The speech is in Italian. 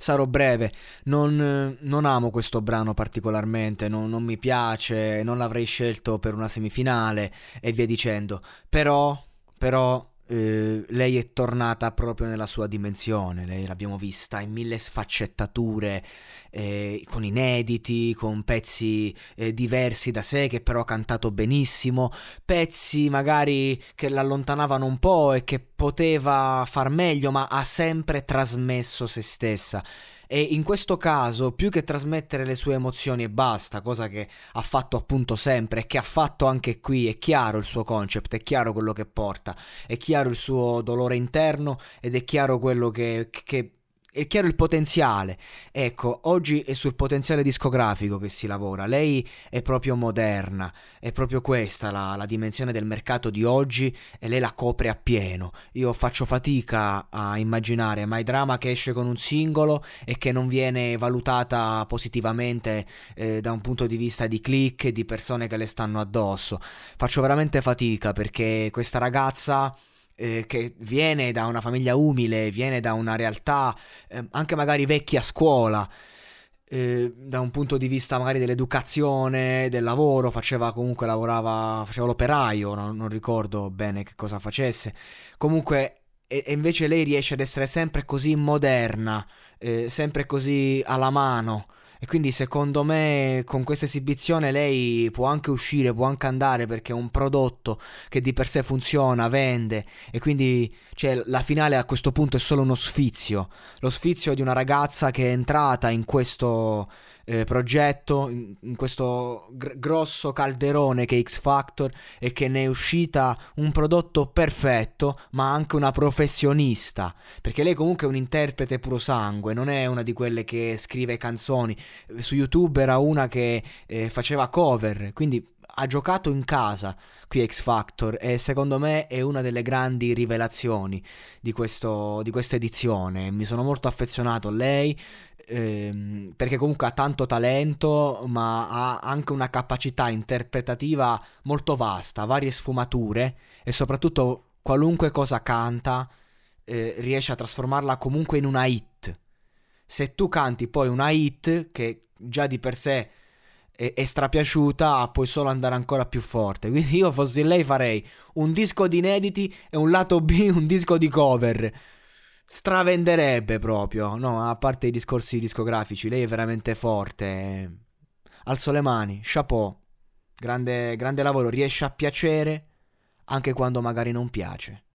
sarò breve, non, non amo questo brano particolarmente, non, non mi piace, non l'avrei scelto per una semifinale e via dicendo, però, però eh, lei è tornata proprio nella sua dimensione, lei l'abbiamo vista in mille sfaccettature, eh, con inediti, con pezzi eh, diversi da sé che però ha cantato benissimo, pezzi magari che l'allontanavano un po' e che poteva far meglio, ma ha sempre trasmesso se stessa e in questo caso più che trasmettere le sue emozioni e basta, cosa che ha fatto appunto sempre e che ha fatto anche qui, è chiaro il suo concept, è chiaro quello che porta, è chiaro il suo dolore interno ed è chiaro quello che, che è chiaro il potenziale. Ecco, oggi è sul potenziale discografico che si lavora. Lei è proprio moderna, è proprio questa la, la, dimensione del mercato di oggi e lei la copre appieno. Io faccio fatica a immaginare My Drama che esce con un singolo e che non viene valutata positivamente eh, da un punto di vista di click e di persone che le stanno addosso. Faccio veramente fatica perché questa ragazza eh, che viene da una famiglia umile, viene da una realtà eh, anche magari vecchia scuola, eh, da un punto di vista magari dell'educazione, del lavoro, faceva comunque lavorava, faceva l'operaio, non, non ricordo bene che cosa facesse. Comunque e, invece lei riesce ad essere sempre così moderna, eh, sempre così alla mano. E quindi secondo me con questa esibizione lei può anche uscire, può anche andare perché è un prodotto che di per sé funziona, vende. E quindi cioè, la finale a questo punto è solo uno sfizio, lo sfizio di una ragazza che è entrata in questo eh, progetto, in, in questo gr- grosso calderone che è X Factor e che ne è uscita un prodotto perfetto, ma anche una professionista, perché lei comunque è un interprete puro sangue, non è una di quelle che scrive canzoni, su YouTube era una che eh, faceva cover, quindi ha giocato in casa qui X Factor e secondo me è una delle grandi rivelazioni di, questo, di questa edizione. Mi sono molto affezionato a lei ehm, perché comunque ha tanto talento ma ha anche una capacità interpretativa molto vasta, varie sfumature e soprattutto qualunque cosa canta eh, riesce a trasformarla comunque in una hit. Se tu canti poi una hit che già di per sé è, è strapiaciuta, puoi solo andare ancora più forte. Quindi io fossi lei farei un disco di inediti e un lato B, un disco di cover. Stravenderebbe proprio, no? A parte i discorsi discografici, lei è veramente forte. Alzo le mani, chapeau. Grande, grande lavoro, riesce a piacere anche quando magari non piace.